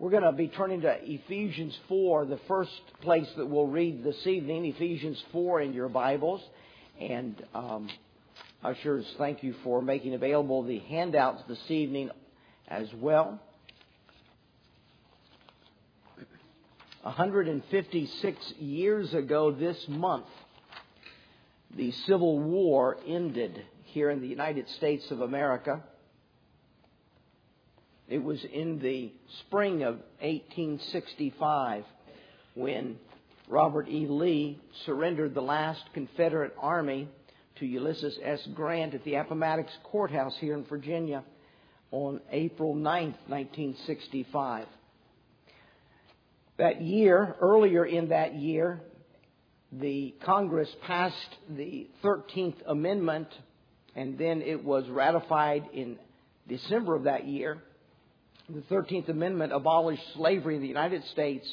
We're going to be turning to Ephesians 4, the first place that we'll read this evening, Ephesians 4 in your Bibles. And um, ushers, thank you for making available the handouts this evening as well. 156 years ago this month, the Civil War ended here in the United States of America. It was in the spring of 1865 when Robert E. Lee surrendered the last Confederate Army to Ulysses S. Grant at the Appomattox Courthouse here in Virginia on April 9, 1965. That year, earlier in that year, the Congress passed the 13th Amendment, and then it was ratified in December of that year. The 13th Amendment abolished slavery in the United States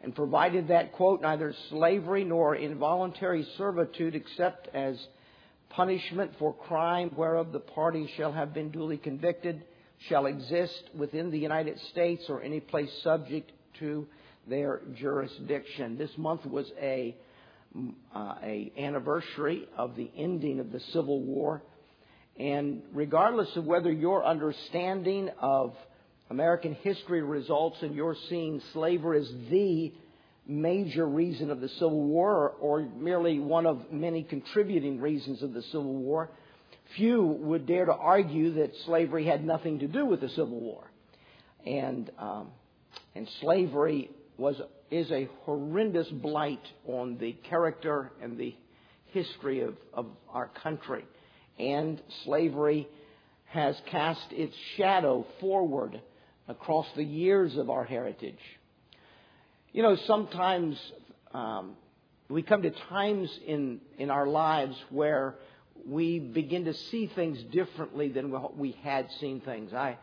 and provided that, quote, neither slavery nor involuntary servitude except as punishment for crime whereof the party shall have been duly convicted shall exist within the United States or any place subject to their jurisdiction. This month was a, uh, a anniversary of the ending of the Civil War, and regardless of whether your understanding of American history results in your seeing slavery as the major reason of the Civil War or merely one of many contributing reasons of the Civil War, few would dare to argue that slavery had nothing to do with the Civil War. And, um, and slavery was, is a horrendous blight on the character and the history of, of our country. And slavery has cast its shadow forward across the years of our heritage. You know, sometimes um, we come to times in, in our lives where we begin to see things differently than what we had seen things. I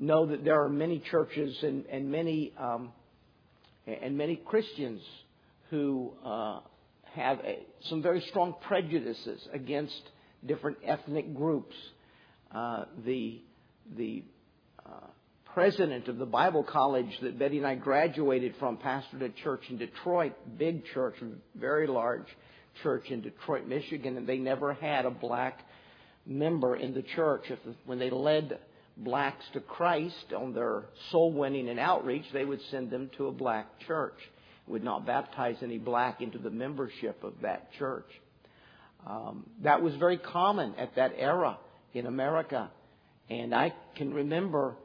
know that there are many churches and, and many um, and many Christians who uh, have a, some very strong prejudices against different ethnic groups. Uh, the the uh, president of the Bible college that Betty and I graduated from pastored a church in Detroit, big church, very large church in Detroit, Michigan, and they never had a black member in the church. If, when they led blacks to Christ on their soul winning and outreach, they would send them to a black church. Would not baptize any black into the membership of that church. Um, that was very common at that era in America. And I can remember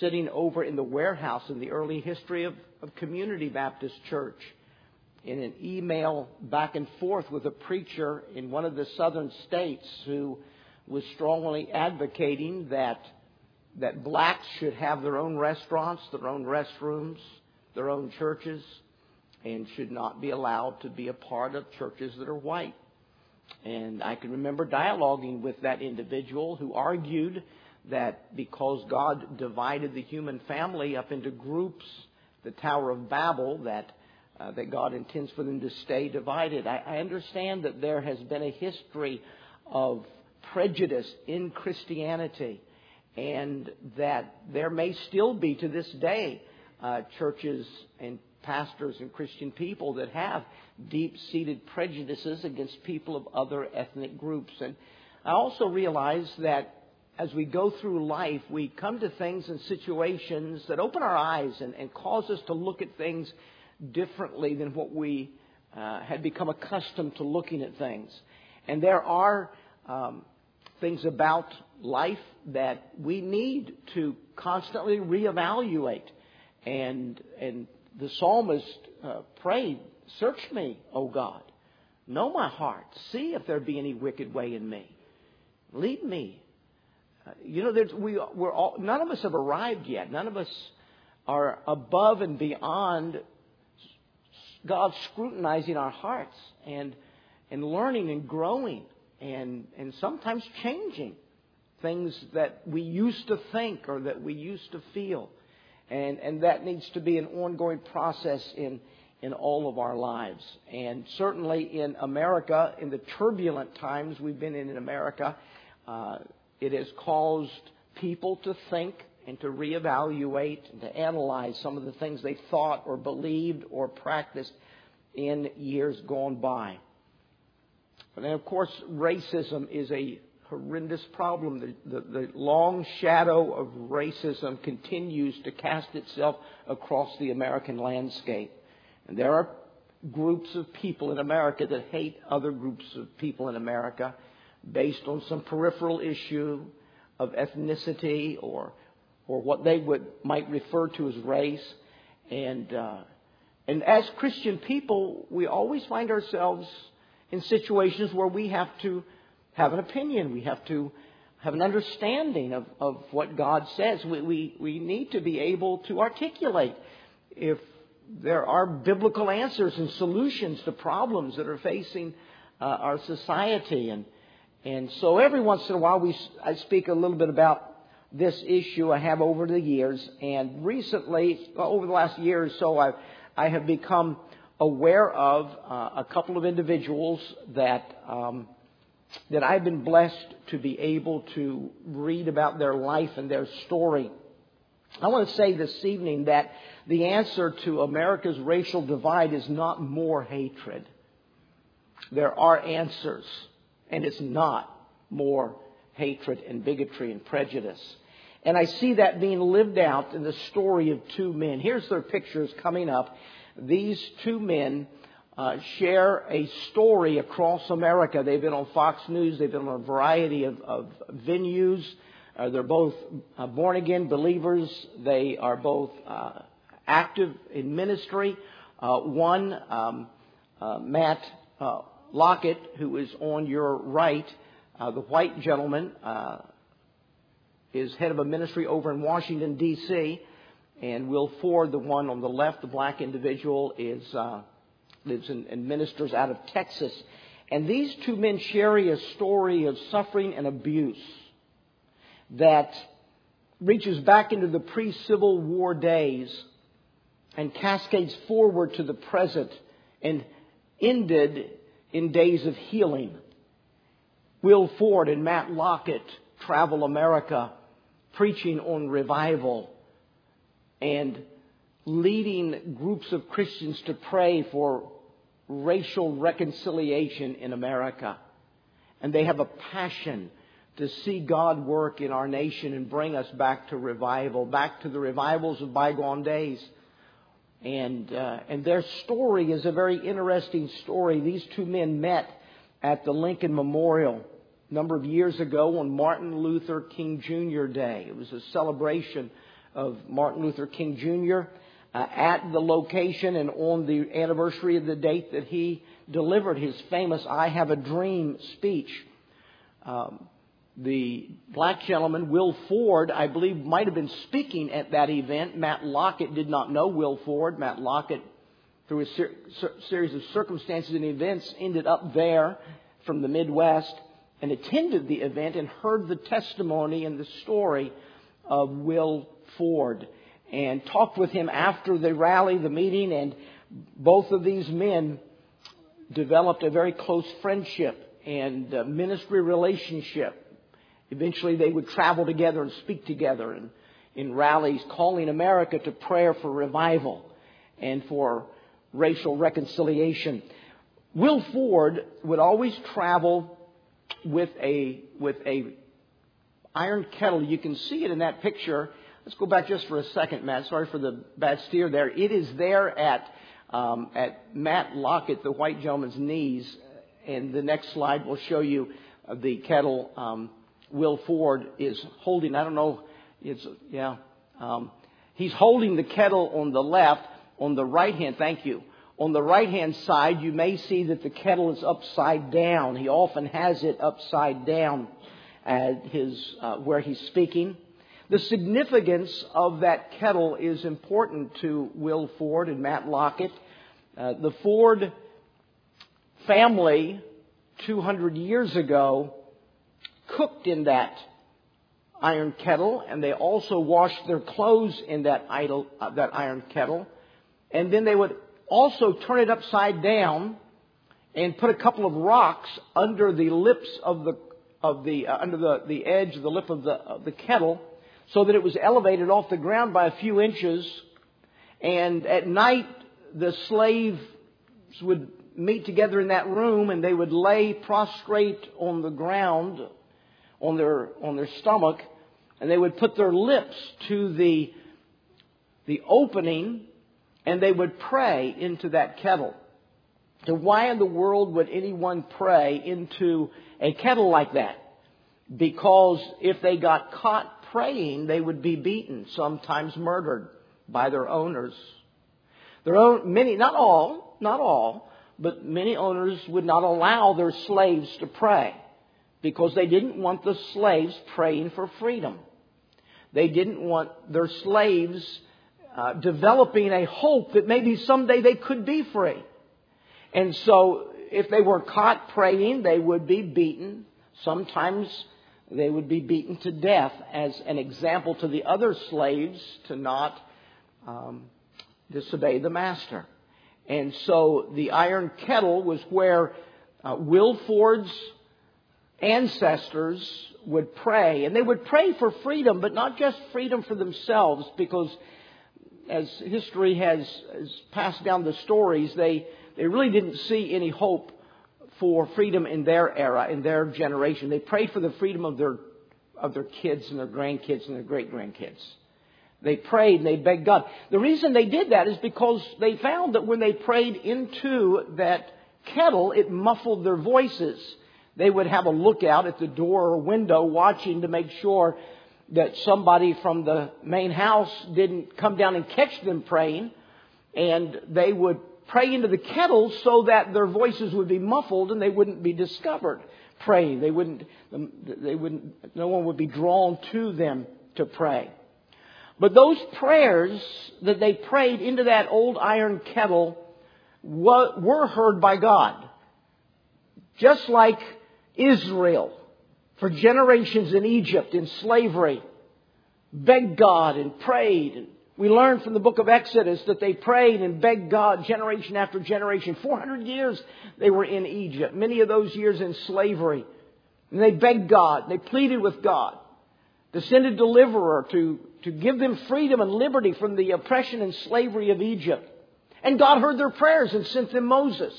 sitting over in the warehouse in the early history of, of Community Baptist Church in an email back and forth with a preacher in one of the southern states who was strongly advocating that that blacks should have their own restaurants, their own restrooms, their own churches, and should not be allowed to be a part of churches that are white. And I can remember dialoguing with that individual who argued that because God divided the human family up into groups, the Tower of Babel, that uh, that God intends for them to stay divided. I, I understand that there has been a history of prejudice in Christianity and that there may still be to this day uh, churches and pastors and Christian people that have deep seated prejudices against people of other ethnic groups. And I also realize that as we go through life, we come to things and situations that open our eyes and, and cause us to look at things differently than what we uh, had become accustomed to looking at things. And there are um, things about life that we need to constantly reevaluate. And, and the psalmist uh, prayed, Search me, O God. Know my heart. See if there be any wicked way in me. Lead me. You know, we, we're all, none of us have arrived yet. None of us are above and beyond God scrutinizing our hearts and, and learning and growing and, and sometimes changing things that we used to think or that we used to feel. And, and that needs to be an ongoing process in, in all of our lives. And certainly in America, in the turbulent times we've been in in America, uh, it has caused people to think and to reevaluate and to analyze some of the things they thought or believed or practiced in years gone by. And then, of course, racism is a horrendous problem. The, the, the, long shadow of racism continues to cast itself across the American landscape. And there are groups of people in America that hate other groups of people in America based on some peripheral issue of ethnicity or or what they would might refer to as race. And uh, and as Christian people, we always find ourselves in situations where we have to have an opinion. We have to have an understanding of, of what God says. We, we, we need to be able to articulate if there are biblical answers and solutions to problems that are facing uh, our society. And, and so every once in a while, we, I speak a little bit about this issue I have over the years. And recently, over the last year or so, I've, I have become aware of uh, a couple of individuals that um, that I've been blessed to be able to read about their life and their story. I want to say this evening that the answer to America's racial divide is not more hatred. There are answers, and it's not more hatred and bigotry and prejudice. And I see that being lived out in the story of two men. Here's their pictures coming up. These two men uh, share a story across America. They've been on Fox News. They've been on a variety of, of venues. Uh, they're both uh, born again believers. They are both uh, active in ministry. Uh, one, um, uh, Matt Lockett, who is on your right, uh, the white gentleman, uh, is head of a ministry over in Washington, D.C. And Will Ford, the one on the left, the black individual, is uh, lives and, and ministers out of Texas. And these two men share a story of suffering and abuse that reaches back into the pre Civil War days and cascades forward to the present and ended in days of healing. Will Ford and Matt Lockett travel America preaching on revival and leading groups of Christians to pray for racial reconciliation in America. And they have a passion to see God work in our nation and bring us back to revival, back to the revivals of bygone days. And, uh, and their story is a very interesting story. These two men met at the Lincoln Memorial a number of years ago on Martin Luther King Jr. Day. It was a celebration of Martin Luther King Jr uh, at the location and on the anniversary of the date that he delivered his famous I Have a Dream speech. Um, the black gentleman, Will Ford, I believe, might have been speaking at that event. Matt Lockett did not know Will Ford. Matt Lockett, through a ser- series of circumstances and events, ended up there from the Midwest and attended the event and heard the testimony and the story of Will Ford and talked with him after the rally, the meeting, and both of these men developed a very close friendship and uh, ministry relationship. Eventually, they would travel together and speak together in, in rallies, calling America to prayer for revival and for racial reconciliation. Will Ford would always travel with a with a iron kettle. You can see it in that picture Let's go back just for a second, Matt. Sorry for the bad steer there. It is there at um, at Matt Lockett, the white gentleman's knees, and the next slide will show you uh, the kettle. Um, Will Ford is holding. I don't know. It's yeah. Um, he's holding the kettle on the left. On the right hand, thank you. On the right hand side, you may see that the kettle is upside down. He often has it upside down at his uh, where he's speaking. The significance of that kettle is important to Will Ford and Matt Lockett. Uh, the Ford family, 200 years ago, cooked in that iron kettle, and they also washed their clothes in that, idol, uh, that iron kettle. And then they would also turn it upside down and put a couple of rocks under the lips of the of the uh, under the, the edge of the lip of the of the kettle so that it was elevated off the ground by a few inches. And at night, the slaves would meet together in that room and they would lay prostrate on the ground on their, on their stomach and they would put their lips to the, the opening and they would pray into that kettle. So why in the world would anyone pray into a kettle like that? Because if they got caught praying, they would be beaten, sometimes murdered by their owners. Their own, many, not all, not all, but many owners would not allow their slaves to pray because they didn't want the slaves praying for freedom. They didn't want their slaves uh, developing a hope that maybe someday they could be free. And so, if they were caught praying, they would be beaten. Sometimes they would be beaten to death as an example to the other slaves to not um, disobey the master. And so the iron kettle was where uh, Will Ford's ancestors would pray. And they would pray for freedom, but not just freedom for themselves, because as history has, has passed down the stories, they, they really didn't see any hope for freedom in their era, in their generation. They prayed for the freedom of their, of their kids and their grandkids and their great grandkids. They prayed and they begged God. The reason they did that is because they found that when they prayed into that kettle, it muffled their voices. They would have a lookout at the door or window watching to make sure that somebody from the main house didn't come down and catch them praying, and they would pray into the kettle so that their voices would be muffled and they wouldn't be discovered praying. They wouldn't, they wouldn't, no one would be drawn to them to pray. But those prayers that they prayed into that old iron kettle were heard by God. Just like Israel for generations in Egypt in slavery, begged God and prayed. We learn from the book of Exodus that they prayed and begged God generation after generation. 400 years they were in Egypt, many of those years in slavery. And they begged God, they pleaded with God to send a deliverer to, to give them freedom and liberty from the oppression and slavery of Egypt. And God heard their prayers and sent them Moses.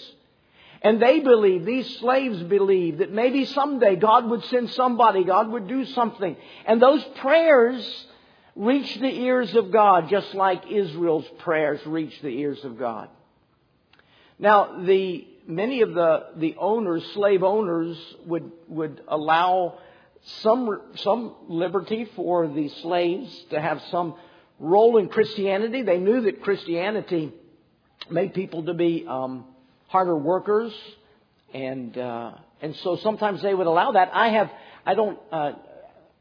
And they believed, these slaves believed, that maybe someday God would send somebody, God would do something. And those prayers reached the ears of God, just like Israel's prayers reached the ears of God. Now, the, many of the, the owners, slave owners, would, would allow some, some liberty for the slaves to have some role in Christianity. They knew that Christianity made people to be um, harder workers, and uh, and so sometimes they would allow that. I have I don't uh,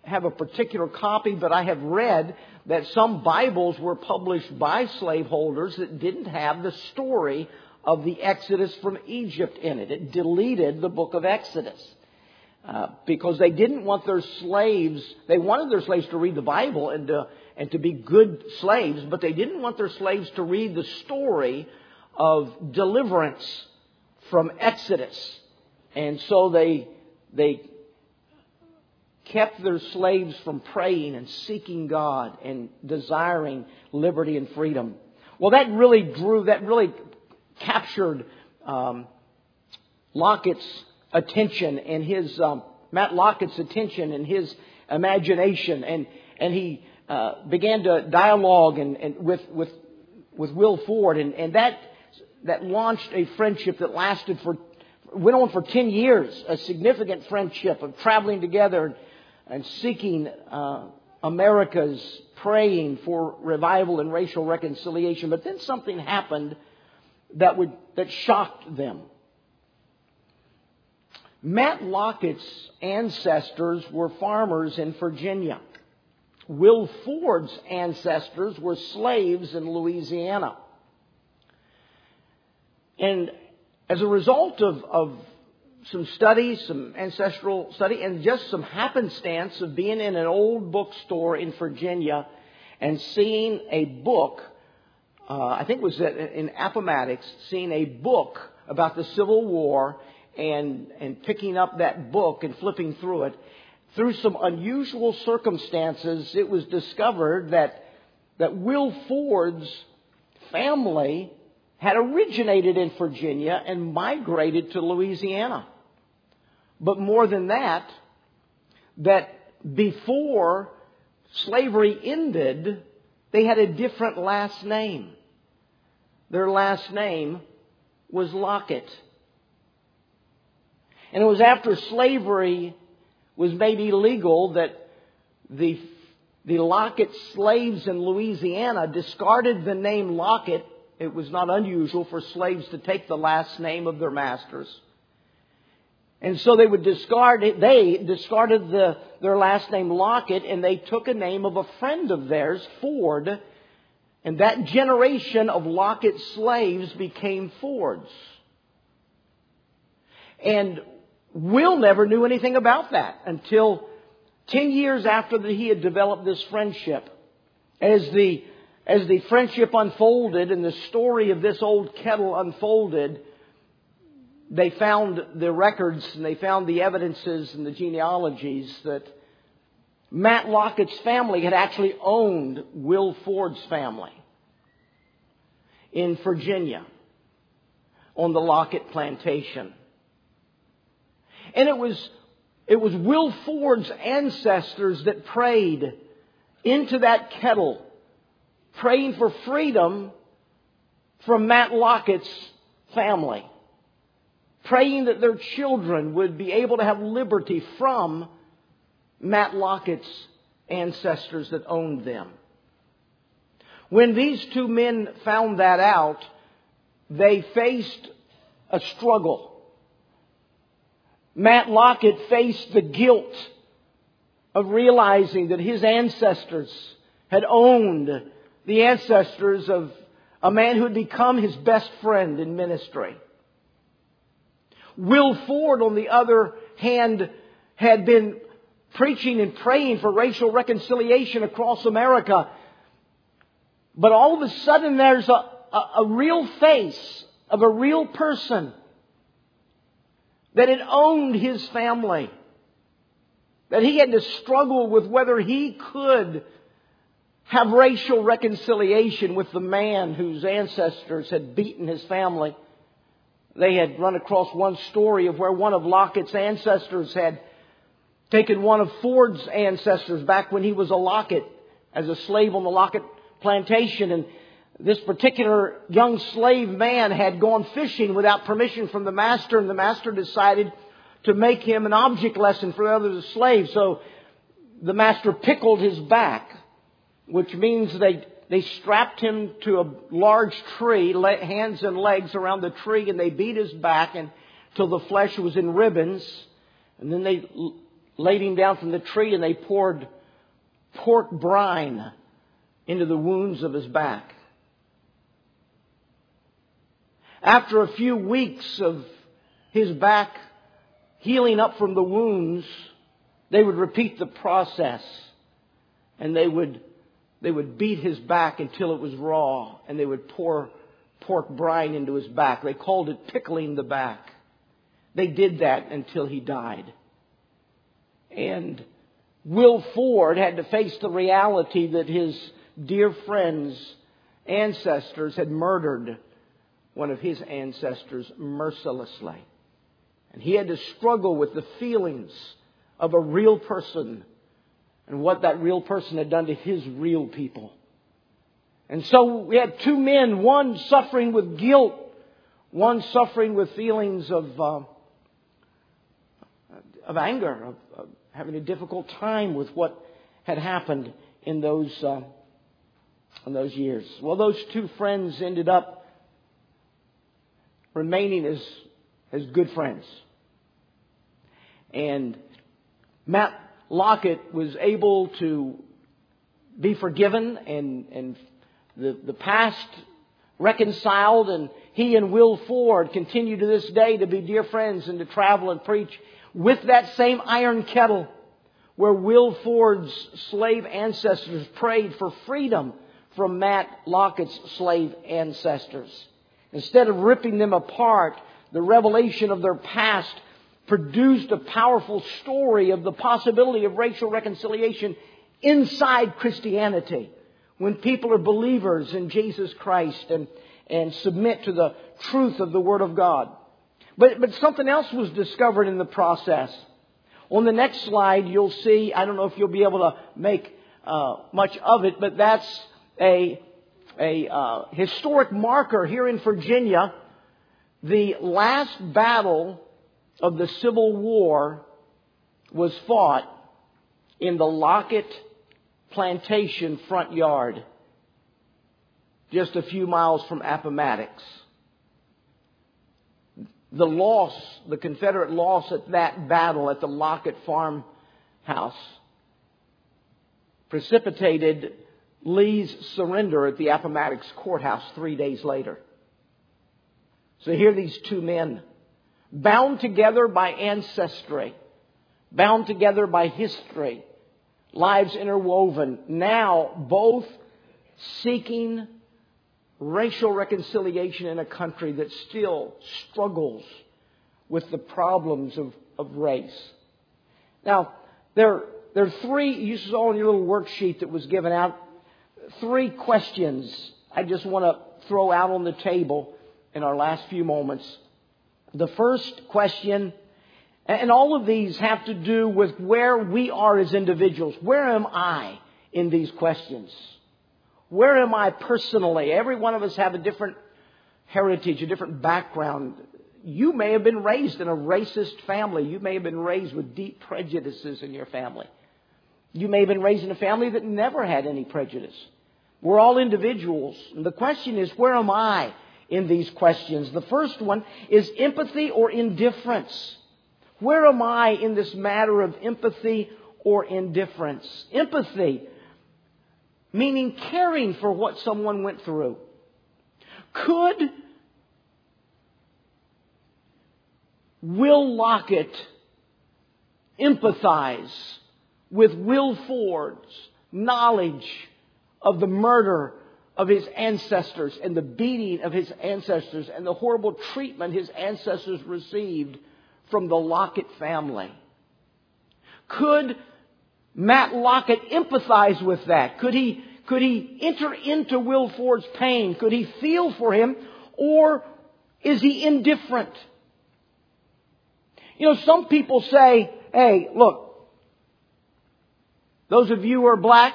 have a particular copy, but I have read that some Bibles were published by slaveholders that didn't have the story of the Exodus from Egypt in it. It deleted the book of Exodus. Uh, because they didn't want their slaves, they wanted their slaves to read the Bible and to, and to be good slaves, but they didn't want their slaves to read the story of deliverance from Exodus. And so they, they kept their slaves from praying and seeking God and desiring liberty and freedom. Well, that really drew, that really captured um, Lockett's attention and his, um, Matt Lockett's attention and his imagination. And, and he uh, began to dialogue and, and with, with, with Will Ford. And, and that that launched a friendship that lasted for, went on for 10 years, a significant friendship of traveling together and seeking uh, America's praying for revival and racial reconciliation. But then something happened that would, that shocked them. Matt Lockett's ancestors were farmers in Virginia. Will Ford's ancestors were slaves in Louisiana. And as a result of, of some studies, some ancestral study, and just some happenstance of being in an old bookstore in Virginia and seeing a book, uh, I think it was in Appomattox, seeing a book about the Civil War and, and picking up that book and flipping through it, through some unusual circumstances, it was discovered that, that Will Ford's family had originated in Virginia and migrated to Louisiana. But more than that, that before slavery ended, they had a different last name. Their last name was Lockett. And it was after slavery was made illegal that the, the Lockett slaves in Louisiana discarded the name Lockett. It was not unusual for slaves to take the last name of their masters. And so they would discard it. They discarded the, their last name Lockett and they took a name of a friend of theirs, Ford. And that generation of Lockett slaves became Fords. And Will never knew anything about that until 10 years after that he had developed this friendship. As the, as the friendship unfolded and the story of this old kettle unfolded, they found the records and they found the evidences and the genealogies that Matt Lockett's family had actually owned Will Ford's family in Virginia on the Lockett plantation. And it was, it was Will Ford's ancestors that prayed into that kettle, praying for freedom from Matt Lockett's family, praying that their children would be able to have liberty from Matt Lockett's ancestors that owned them. When these two men found that out, they faced a struggle. Matt Lockett faced the guilt of realizing that his ancestors had owned the ancestors of a man who had become his best friend in ministry. Will Ford, on the other hand, had been preaching and praying for racial reconciliation across America. But all of a sudden there's a, a, a real face of a real person that had owned his family, that he had to struggle with whether he could have racial reconciliation with the man whose ancestors had beaten his family. They had run across one story of where one of Lockett's ancestors had taken one of Ford's ancestors back when he was a Lockett as a slave on the Lockett plantation and this particular young slave man had gone fishing without permission from the master, and the master decided to make him an object lesson for the other slaves. So the master pickled his back, which means they, they strapped him to a large tree, hands and legs around the tree, and they beat his back until the flesh was in ribbons. And then they laid him down from the tree and they poured pork brine into the wounds of his back. After a few weeks of his back healing up from the wounds, they would repeat the process and they would, they would beat his back until it was raw and they would pour pork brine into his back. They called it pickling the back. They did that until he died. And Will Ford had to face the reality that his dear friends, ancestors had murdered one of his ancestors mercilessly. And he had to struggle with the feelings of a real person and what that real person had done to his real people. And so we had two men, one suffering with guilt, one suffering with feelings of, uh, of anger, of, of, having a difficult time with what had happened in those, uh, in those years. Well, those two friends ended up remaining as, as good friends. And Matt Lockett was able to be forgiven and, and the, the past reconciled and he and Will Ford continue to this day to be dear friends and to travel and preach with that same iron kettle where Will Ford's slave ancestors prayed for freedom from Matt Lockett's slave ancestors. Instead of ripping them apart, the revelation of their past produced a powerful story of the possibility of racial reconciliation inside Christianity. When people are believers in Jesus Christ and, and submit to the truth of the Word of God. But, but something else was discovered in the process. On the next slide, you'll see, I don't know if you'll be able to make uh, much of it, but that's a, a uh, historic marker here in Virginia. The last battle of the Civil War was fought in the Lockett Plantation front yard, just a few miles from Appomattox. The loss, the Confederate loss at that battle at the Lockett farmhouse, precipitated Lee's surrender at the Appomattox courthouse three days later. So here these two men bound together by ancestry, bound together by history, lives interwoven, now both seeking racial reconciliation in a country that still struggles with the problems of, of race. Now, there, there are three, you saw in your little worksheet that was given out, three questions I just want to throw out on the table in our last few moments. The first question, and all of these have to do with where we are as individuals. Where am I in these questions? Where am I personally? Every one of us have a different heritage, a different background. You may have been raised in a racist family. You may have been raised with deep prejudices in your family. You may have been raised in a family that never had any prejudice. We're all individuals. And the question is, where am I in these questions. The first one is empathy or indifference. Where am I in this matter of empathy or indifference? Empathy, meaning caring for what someone went through. Could Will Lockett empathize with Will Ford's knowledge of the murder of his ancestors and the beating of his ancestors and the horrible treatment his ancestors received from the Lockett family. Could Matt Lockett empathize with that? Could he, could he enter into Will Ford's pain? Could he feel for him? Or is he indifferent? You know, some people say, hey, look, those of you who are black,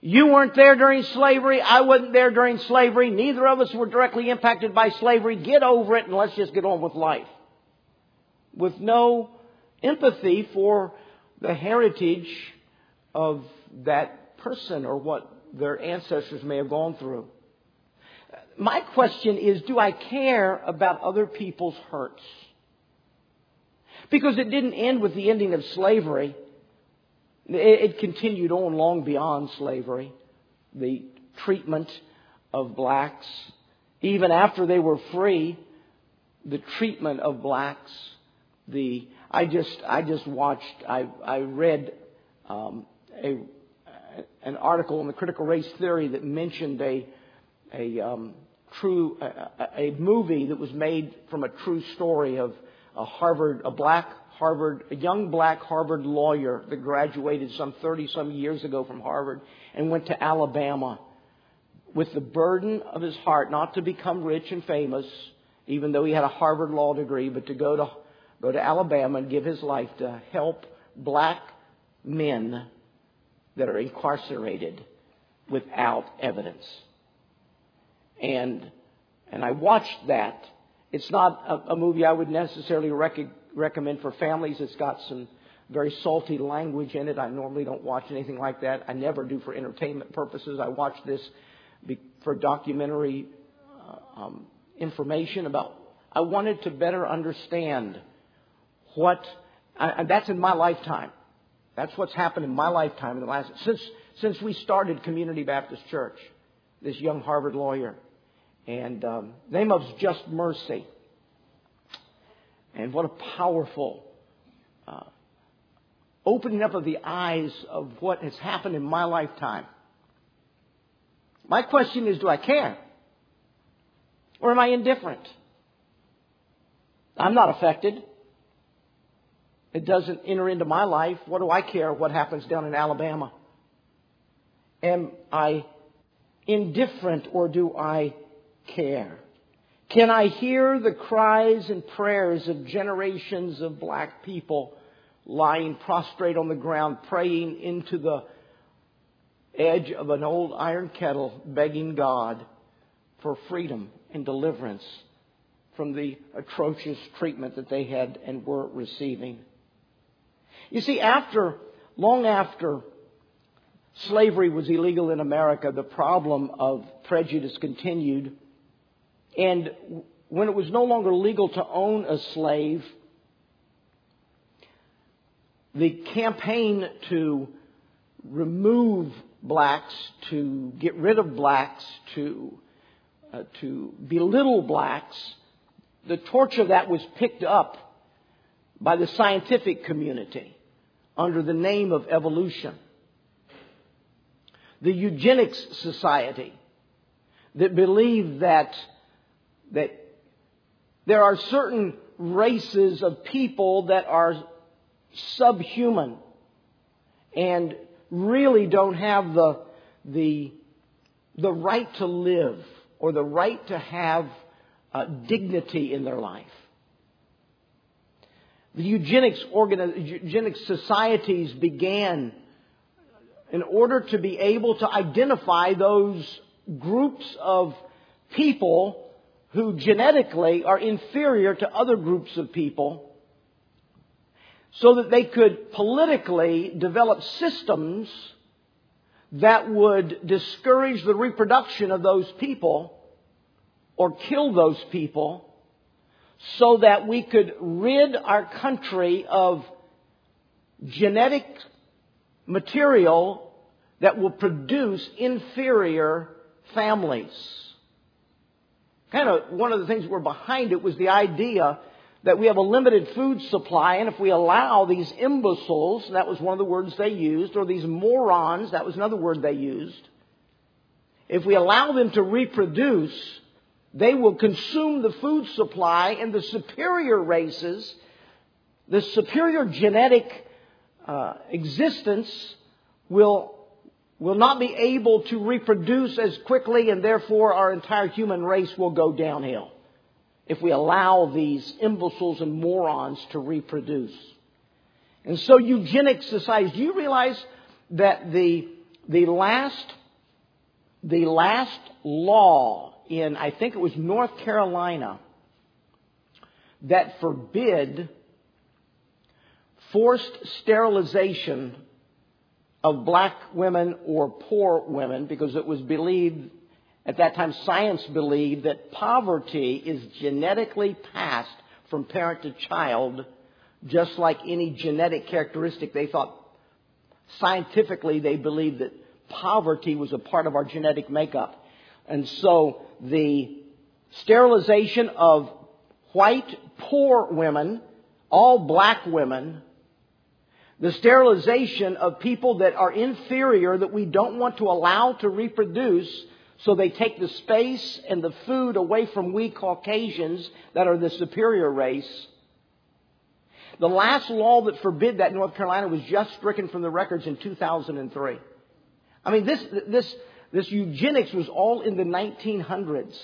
you weren't there during slavery. I wasn't there during slavery. Neither of us were directly impacted by slavery. Get over it and let's just get on with life. With no empathy for the heritage of that person or what their ancestors may have gone through. My question is, do I care about other people's hurts? Because it didn't end with the ending of slavery. It continued on long beyond slavery. The treatment of blacks, even after they were free, the treatment of blacks. The I just I just watched I I read um, a an article in the critical race theory that mentioned a a um, true a, a movie that was made from a true story of a Harvard a black Harvard, a young black Harvard lawyer that graduated some 30 some years ago from Harvard and went to Alabama with the burden of his heart not to become rich and famous, even though he had a Harvard law degree, but to go to, go to Alabama and give his life to help black men that are incarcerated without evidence. And, and I watched that. It's not a, a movie I would necessarily recognize recommend for families. It's got some very salty language in it. I normally don't watch anything like that. I never do for entertainment purposes. I watch this for documentary uh, um, information about. I wanted to better understand what. I, that's in my lifetime. That's what's happened in my lifetime in the last since since we started Community Baptist Church. This young Harvard lawyer, and um, name of Just Mercy. And what a powerful uh, opening up of the eyes of what has happened in my lifetime. My question is do I care? Or am I indifferent? I'm not affected. It doesn't enter into my life. What do I care what happens down in Alabama? Am I indifferent or do I care? Can I hear the cries and prayers of generations of black people lying prostrate on the ground, praying into the edge of an old iron kettle, begging God for freedom and deliverance from the atrocious treatment that they had and were receiving? You see, after, long after slavery was illegal in America, the problem of prejudice continued. And when it was no longer legal to own a slave, the campaign to remove blacks, to get rid of blacks, to, uh, to belittle blacks, the torch of that was picked up by the scientific community under the name of evolution. The eugenics society that believed that, that there are certain races of people that are subhuman and really don't have the, the, the right to live or the right to have uh, dignity in their life. The eugenics, organi- eugenics societies began in order to be able to identify those groups of people who genetically are inferior to other groups of people so that they could politically develop systems that would discourage the reproduction of those people or kill those people so that we could rid our country of genetic material that will produce inferior families. Kind of one of the things that were behind it was the idea that we have a limited food supply, and if we allow these imbeciles, that was one of the words they used, or these morons, that was another word they used, if we allow them to reproduce, they will consume the food supply, and the superior races, the superior genetic uh, existence will, will not be able to reproduce as quickly, and therefore our entire human race will go downhill if we allow these imbeciles and morons to reproduce. And so eugenics societies, do you realize that the, the last, the last law in, I think it was North Carolina, that forbid forced sterilization of black women or poor women because it was believed at that time science believed that poverty is genetically passed from parent to child just like any genetic characteristic they thought. Scientifically they believed that poverty was a part of our genetic makeup. And so the sterilization of white poor women, all black women, the sterilization of people that are inferior that we don't want to allow to reproduce so they take the space and the food away from we Caucasians that are the superior race. The last law that forbid that in North Carolina was just stricken from the records in 2003. I mean, this, this, this eugenics was all in the 1900s.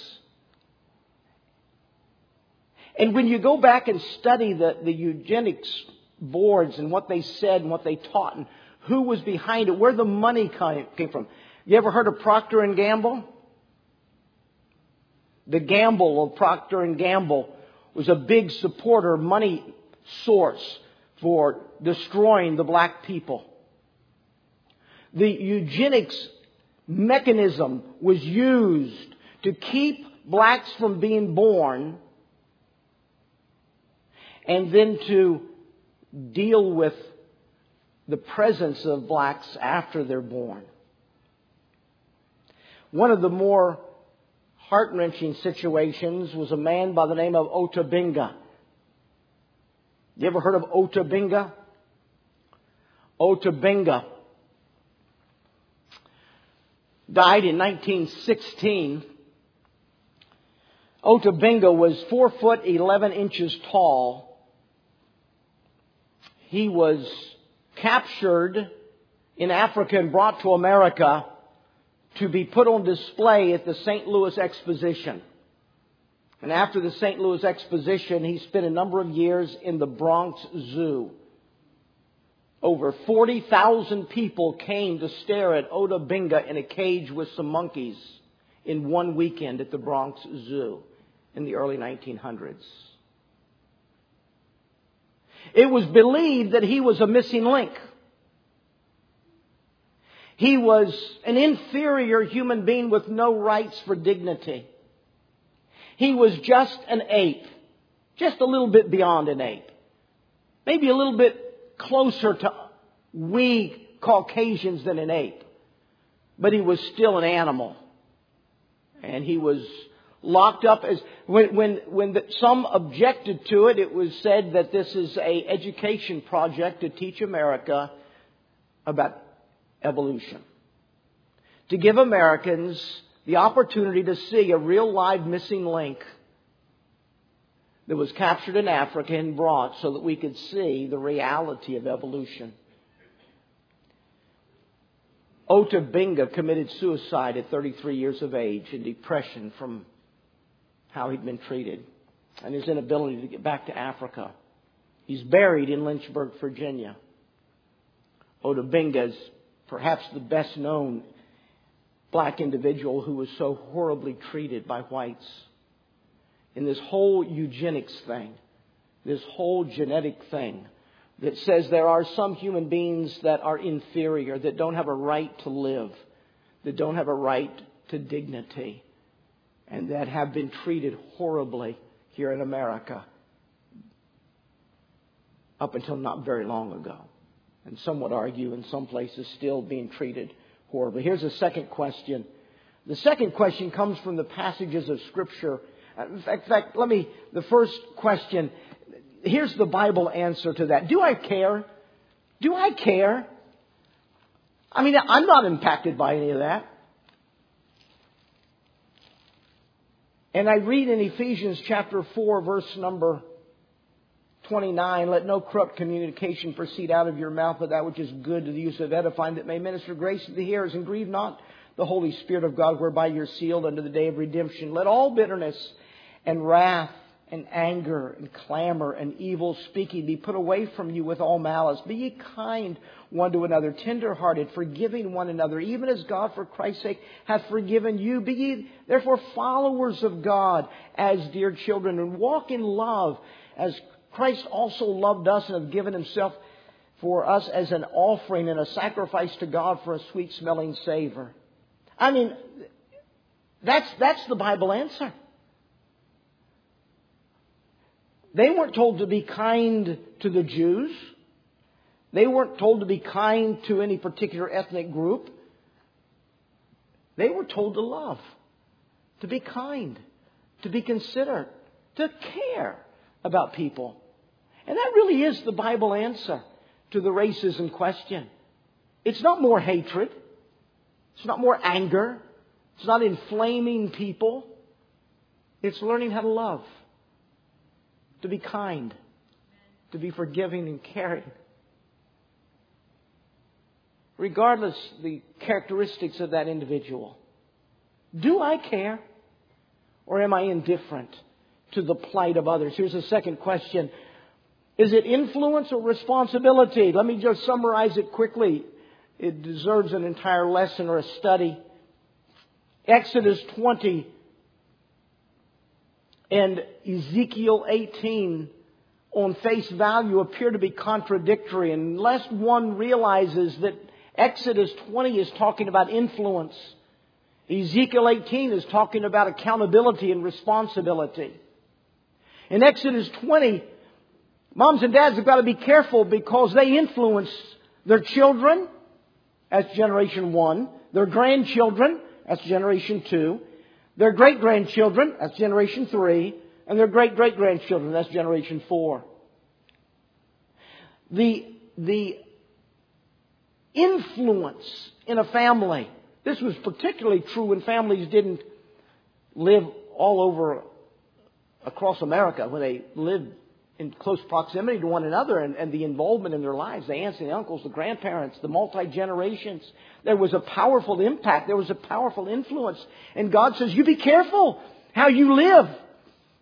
And when you go back and study the, the eugenics boards and what they said and what they taught and who was behind it, where the money came from. You ever heard of Procter and Gamble? The Gamble of Procter and Gamble was a big supporter, money source for destroying the black people. The eugenics mechanism was used to keep blacks from being born and then to deal with the presence of blacks after they're born. One of the more heart wrenching situations was a man by the name of Ota Benga. You ever heard of Ota Benga? Ota Benga died in 1916. Ota Benga was four foot eleven inches tall. He was captured in Africa and brought to America to be put on display at the St. Louis Exposition. And after the St. Louis Exposition, he spent a number of years in the Bronx Zoo. Over 40,000 people came to stare at Ota Benga in a cage with some monkeys in one weekend at the Bronx Zoo in the early 1900s. It was believed that he was a missing link. He was an inferior human being with no rights for dignity. He was just an ape, just a little bit beyond an ape, maybe a little bit closer to we Caucasians than an ape, but he was still an animal. And he was locked up as when when when the, some objected to it it was said that this is a education project to teach America about evolution to give Americans the opportunity to see a real live missing link that was captured in Africa and brought so that we could see the reality of evolution. Ota Benga committed suicide at 33 years of age in depression from how he'd been treated and his inability to get back to Africa. He's buried in Lynchburg, Virginia. Ota Benga is perhaps the best known black individual who was so horribly treated by whites. In this whole eugenics thing, this whole genetic thing that says there are some human beings that are inferior, that don't have a right to live, that don't have a right to dignity, and that have been treated horribly here in America up until not very long ago. And some would argue in some places still being treated horribly. Here's a second question. The second question comes from the passages of Scripture. Uh, in fact, in fact, let me, the first question, here's the Bible answer to that. Do I care? Do I care? I mean, I'm not impacted by any of that. And I read in Ephesians chapter 4, verse number 29, let no corrupt communication proceed out of your mouth, but that which is good to the use of edifying, that may minister grace to the hearers, and grieve not the Holy Spirit of God, whereby you're sealed unto the day of redemption. Let all bitterness and wrath and anger and clamor and evil speaking be put away from you with all malice. Be ye kind one to another, tenderhearted, forgiving one another, even as God for Christ's sake hath forgiven you. Be ye therefore followers of God as dear children, and walk in love as Christ also loved us and have given himself for us as an offering and a sacrifice to God for a sweet smelling savor. I mean, that's, that's the Bible answer. They weren't told to be kind to the Jews. They weren't told to be kind to any particular ethnic group. They were told to love, to be kind, to be considerate, to care about people. And that really is the Bible answer to the racism question. It's not more hatred. It's not more anger. It's not inflaming people. It's learning how to love, to be kind, to be forgiving and caring. Regardless the characteristics of that individual. Do I care? Or am I indifferent to the plight of others? Here's a second question. Is it influence or responsibility? Let me just summarize it quickly. It deserves an entire lesson or a study. Exodus 20 and Ezekiel 18 on face value appear to be contradictory unless one realizes that Exodus 20 is talking about influence. Ezekiel 18 is talking about accountability and responsibility. In Exodus 20, moms and dads have got to be careful because they influence their children, that's generation one, their grandchildren, that's generation two, their great grandchildren, that's generation three, and their great great grandchildren, that's generation four. The, the influence in a family, this was particularly true when families didn't live all over across America, when they lived in close proximity to one another and, and the involvement in their lives, the aunts and the uncles, the grandparents, the multi generations. There was a powerful impact. There was a powerful influence. And God says, you be careful how you live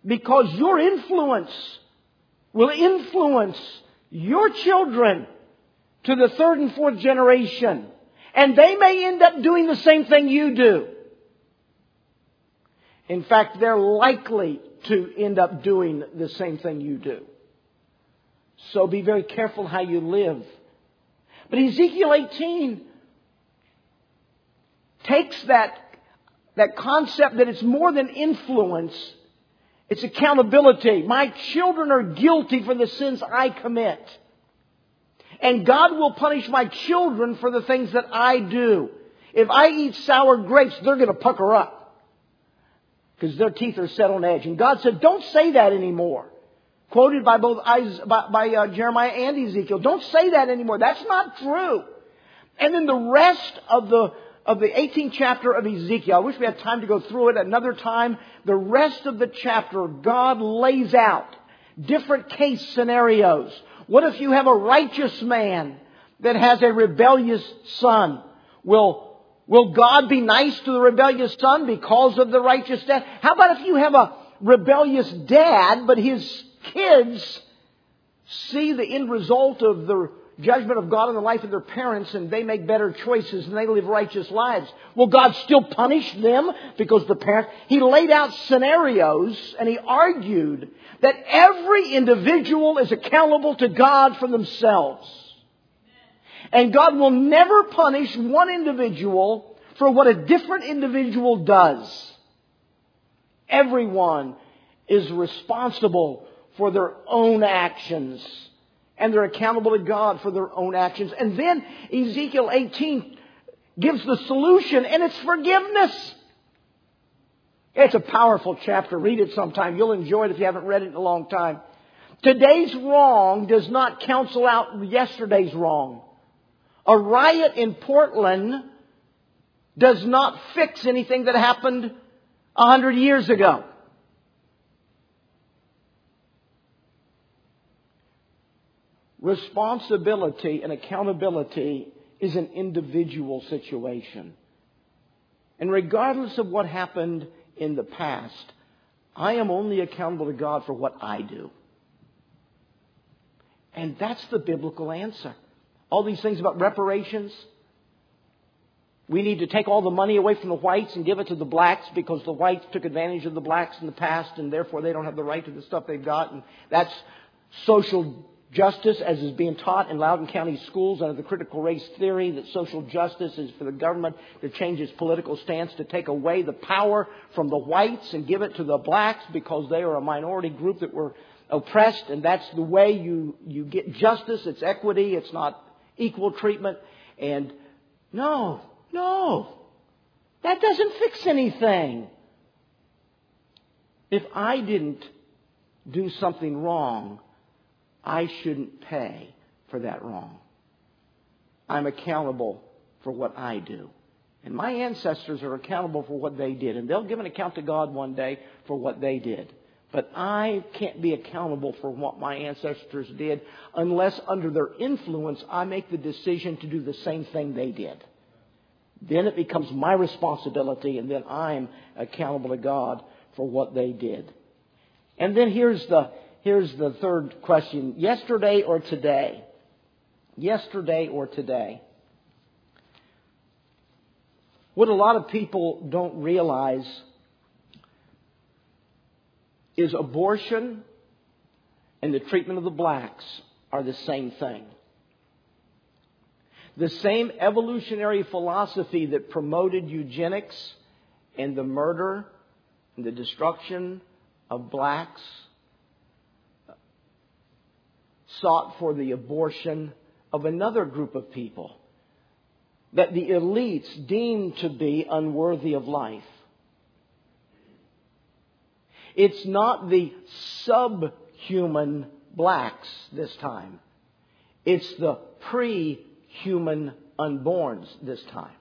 because your influence will influence your children to the third and fourth generation. And they may end up doing the same thing you do. In fact, they're likely to end up doing the same thing you do. So be very careful how you live. But Ezekiel 18 takes that, that concept that it's more than influence, it's accountability. My children are guilty for the sins I commit. And God will punish my children for the things that I do. If I eat sour grapes, they're going to pucker up because their teeth are set on edge. And God said, don't say that anymore. Quoted by both by, by uh, Jeremiah and Ezekiel. Don't say that anymore. That's not true. And then the rest of the of the 18th chapter of Ezekiel, I wish we had time to go through it another time. The rest of the chapter, God lays out different case scenarios. What if you have a righteous man that has a rebellious son? Will Will God be nice to the rebellious son because of the righteous dad? How about if you have a rebellious dad, but his kids see the end result of the judgment of God in the life of their parents and they make better choices and they live righteous lives. Will God still punish them because the parents? He laid out scenarios and he argued that every individual is accountable to God for themselves. And God will never punish one individual for what a different individual does. Everyone is responsible for their own actions. And they're accountable to God for their own actions. And then Ezekiel 18 gives the solution, and it's forgiveness. It's a powerful chapter. Read it sometime. You'll enjoy it if you haven't read it in a long time. Today's wrong does not cancel out yesterday's wrong. A riot in Portland does not fix anything that happened a hundred years ago. Responsibility and accountability is an individual situation. And regardless of what happened in the past, I am only accountable to God for what I do. And that's the biblical answer all these things about reparations. We need to take all the money away from the whites and give it to the blacks because the whites took advantage of the blacks in the past and therefore they don't have the right to the stuff they've got. And that's social justice as is being taught in Loudoun County schools under the critical race theory that social justice is for the government to change its political stance to take away the power from the whites and give it to the blacks because they are a minority group that were oppressed and that's the way you, you get justice. It's equity. It's not equal treatment. And no, no, that doesn't fix anything. If I didn't do something wrong, I shouldn't pay for that wrong. I'm accountable for what I do. And my ancestors are accountable for what they did. And they'll give an account to God one day for what they did. But I can't be accountable for what my ancestors did unless under their influence I make the decision to do the same thing they did. Then it becomes my responsibility and then I'm accountable to God for what they did. And then here's the, here's the third question. Yesterday or today? Yesterday or today? What a lot of people don't realize is abortion and the treatment of the blacks are the same thing. The same evolutionary philosophy that promoted eugenics and the murder and the destruction of blacks sought for the abortion of another group of people that the elites deemed to be unworthy of life. It's not the subhuman blacks this time. It's the pre-human unborns this time.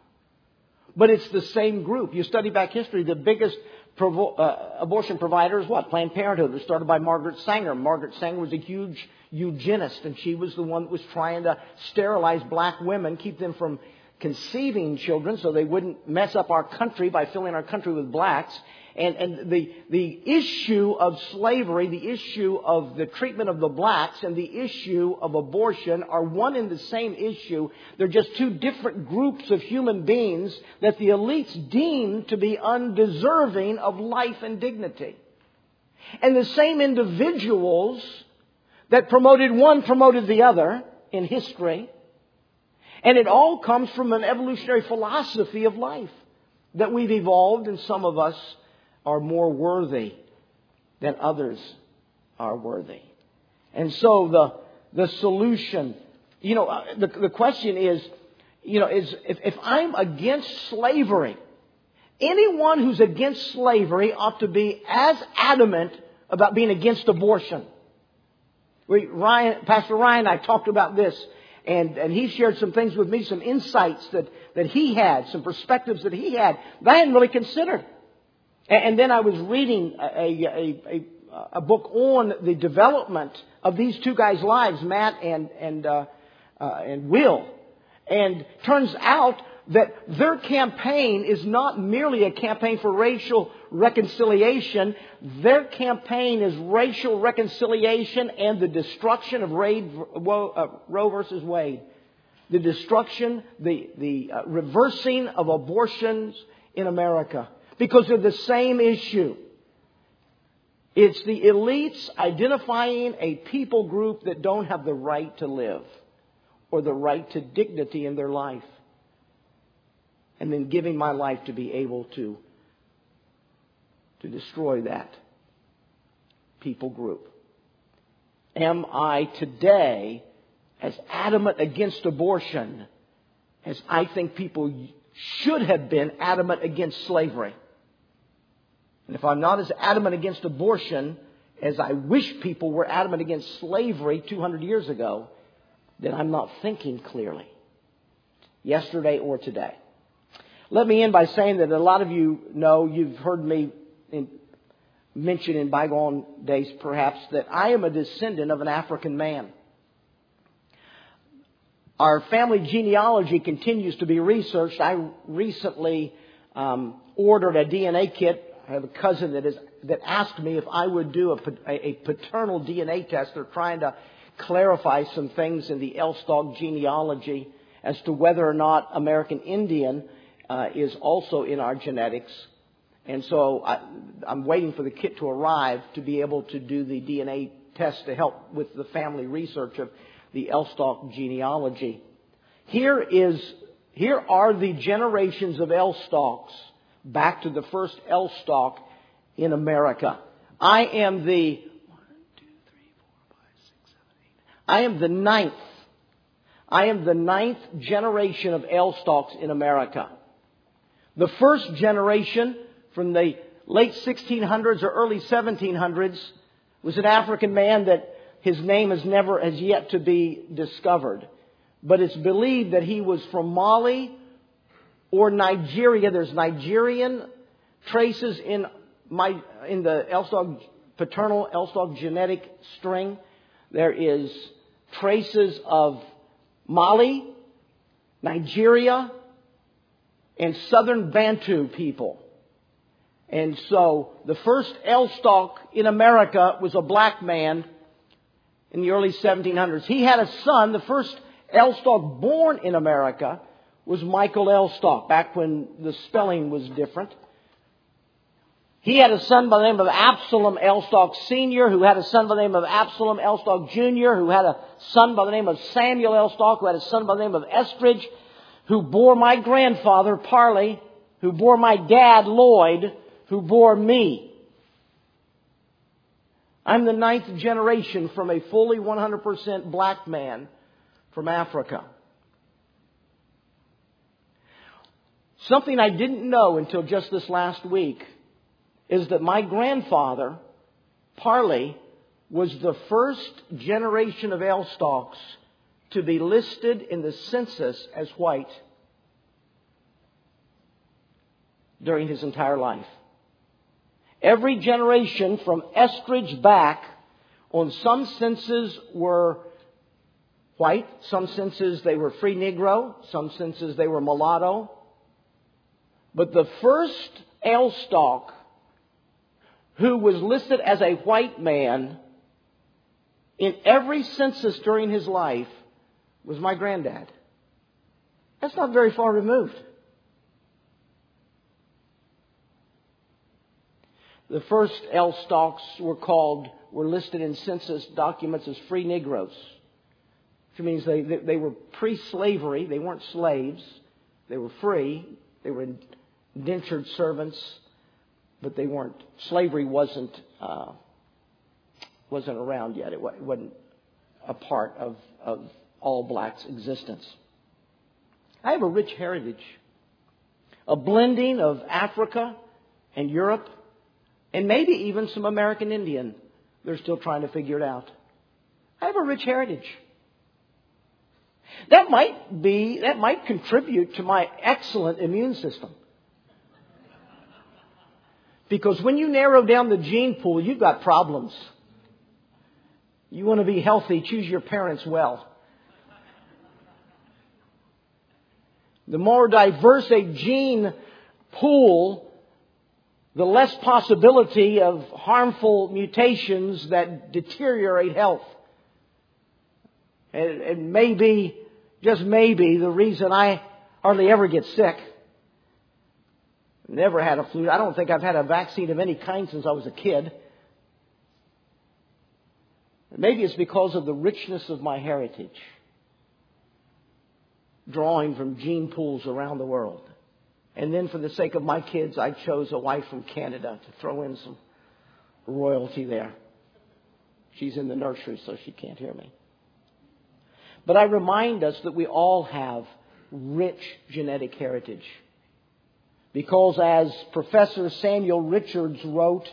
But it's the same group. You study back history, the biggest provo- uh, abortion providers, what? Planned Parenthood was started by Margaret Sanger. Margaret Sanger was a huge eugenist, and she was the one that was trying to sterilize black women, keep them from conceiving children so they wouldn't mess up our country by filling our country with blacks. And, and the, the issue of slavery, the issue of the treatment of the blacks, and the issue of abortion are one and the same issue. They're just two different groups of human beings that the elites deem to be undeserving of life and dignity. And the same individuals that promoted one promoted the other in history. And it all comes from an evolutionary philosophy of life that we've evolved, and some of us are more worthy than others are worthy. And so the, the solution, you know, uh, the, the question is, you know, is if, if I'm against slavery, anyone who's against slavery ought to be as adamant about being against abortion. We, Ryan, Pastor Ryan and I talked about this, and, and he shared some things with me, some insights that, that he had, some perspectives that he had that I hadn't really considered. And then I was reading a, a, a, a book on the development of these two guys' lives, Matt and, and, uh, uh, and Will. And turns out that their campaign is not merely a campaign for racial reconciliation. Their campaign is racial reconciliation and the destruction of uh, Roe versus Wade. The destruction, the, the uh, reversing of abortions in America because of the same issue. It's the elites identifying a people group that don't have the right to live or the right to dignity in their life. And then giving my life to be able to, to destroy that people group. Am I today as adamant against abortion as I think people should have been adamant against slavery? And if I'm not as adamant against abortion as I wish people were adamant against slavery 200 years ago, then I'm not thinking clearly, yesterday or today. Let me end by saying that a lot of you know, you've heard me in, mention in bygone days perhaps, that I am a descendant of an African man. Our family genealogy continues to be researched. I recently um, ordered a DNA kit I have a cousin that is that asked me if I would do a, a paternal DNA test. They're trying to clarify some things in the Elstock genealogy as to whether or not American Indian uh, is also in our genetics. And so I, I'm waiting for the kit to arrive to be able to do the DNA test to help with the family research of the Elstock genealogy. Here is here are the generations of Elstocks back to the first L stock in America. I am the I am the ninth. I am the ninth generation of Elstocks in America. The first generation from the late 1600s or early 1700s was an African man that his name has never as yet to be discovered. But it's believed that he was from Mali or Nigeria. There's Nigerian traces in my in the Elstock paternal Elstock genetic string. There is traces of Mali, Nigeria, and southern Bantu people. And so the first Elstock in America was a black man in the early 1700s. He had a son, the first Elstock born in America was Michael Elstock, back when the spelling was different. He had a son by the name of Absalom Elstock Sr., who had a son by the name of Absalom Elstock Jr., who had a son by the name of Samuel Elstock, who had a son by the name of Estridge, who bore my grandfather, Parley, who bore my dad, Lloyd, who bore me. I'm the ninth generation from a fully 100% black man from Africa. Something I didn't know until just this last week is that my grandfather, Parley, was the first generation of Elstocks to be listed in the census as white during his entire life. Every generation from Estridge back on some senses were white, some senses they were free Negro, some senses they were mulatto. But the first ale stalk who was listed as a white man in every census during his life was my granddad. That's not very far removed. The first ale stalks were called, were listed in census documents as free Negroes, which means they, they, they were pre slavery, they weren't slaves, they were free, they were indentured servants, but they weren't, slavery wasn't, uh, wasn't around yet. It wasn't a part of, of all blacks' existence. I have a rich heritage, a blending of Africa and Europe, and maybe even some American Indian. They're still trying to figure it out. I have a rich heritage. That might be, that might contribute to my excellent immune system. Because when you narrow down the gene pool, you've got problems. You want to be healthy, choose your parents well. The more diverse a gene pool, the less possibility of harmful mutations that deteriorate health. And, maybe, just maybe, the reason I hardly ever get sick. Never had a flu. I don't think I've had a vaccine of any kind since I was a kid. Maybe it's because of the richness of my heritage, drawing from gene pools around the world. And then for the sake of my kids, I chose a wife from Canada to throw in some royalty there. She's in the nursery, so she can't hear me. But I remind us that we all have rich genetic heritage. Because as Professor Samuel Richards wrote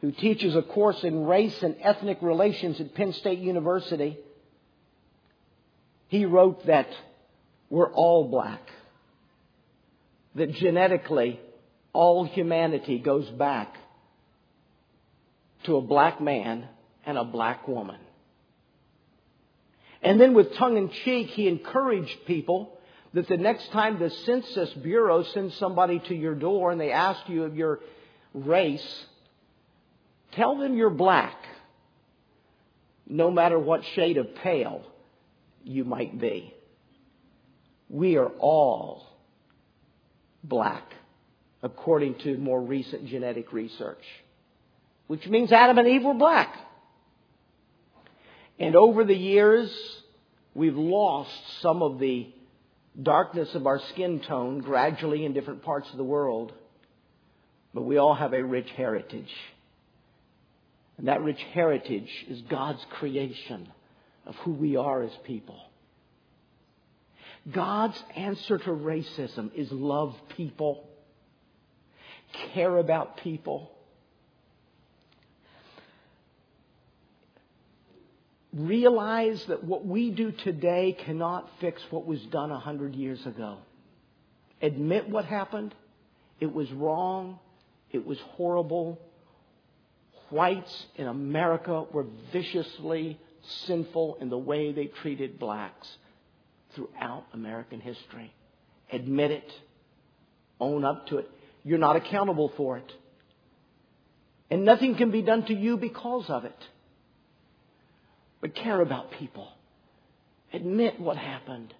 who teaches a course in race and ethnic relations at Penn State University, he wrote that we're all black. That genetically, all humanity goes back to a black man and a black woman. And then with tongue in cheek, he encouraged people that the next time the Census Bureau sends somebody to your door and they ask you of your race, Tell them you're black, no matter what shade of pale you might be. We are all black, according to more recent genetic research, which means Adam and Eve were black. And over the years, we've lost some of the darkness of our skin tone gradually in different parts of the world, but we all have a rich heritage. And that rich heritage is God's creation of who we are as people. God's answer to racism is love people, care about people. Realize that what we do today cannot fix what was done a hundred years ago. Admit what happened. It was wrong. It was horrible whites in America were viciously sinful in the way they treated blacks throughout American history. Admit it. Own up to it. You're not accountable for it. And nothing can be done to you because of it. But care about people. Admit what happened.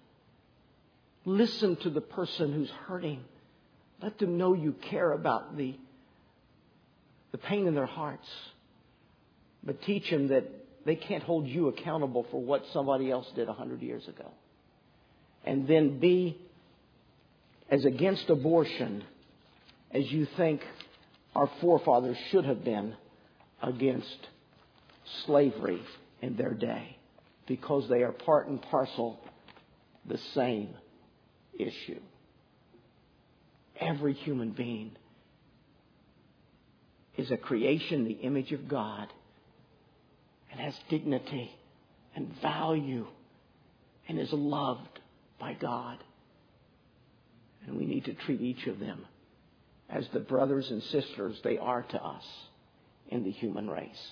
Listen to the person who's hurting. Let them know you care about the the pain in their hearts, but teach them that they can't hold you accountable for what somebody else did a hundred years ago. And then be as against abortion as you think our forefathers should have been against slavery in their day because they are part and parcel the same issue. Every human being is a creation, the image of God, and has dignity and value and is loved by God. And we need to treat each of them as the brothers and sisters they are to us in the human race.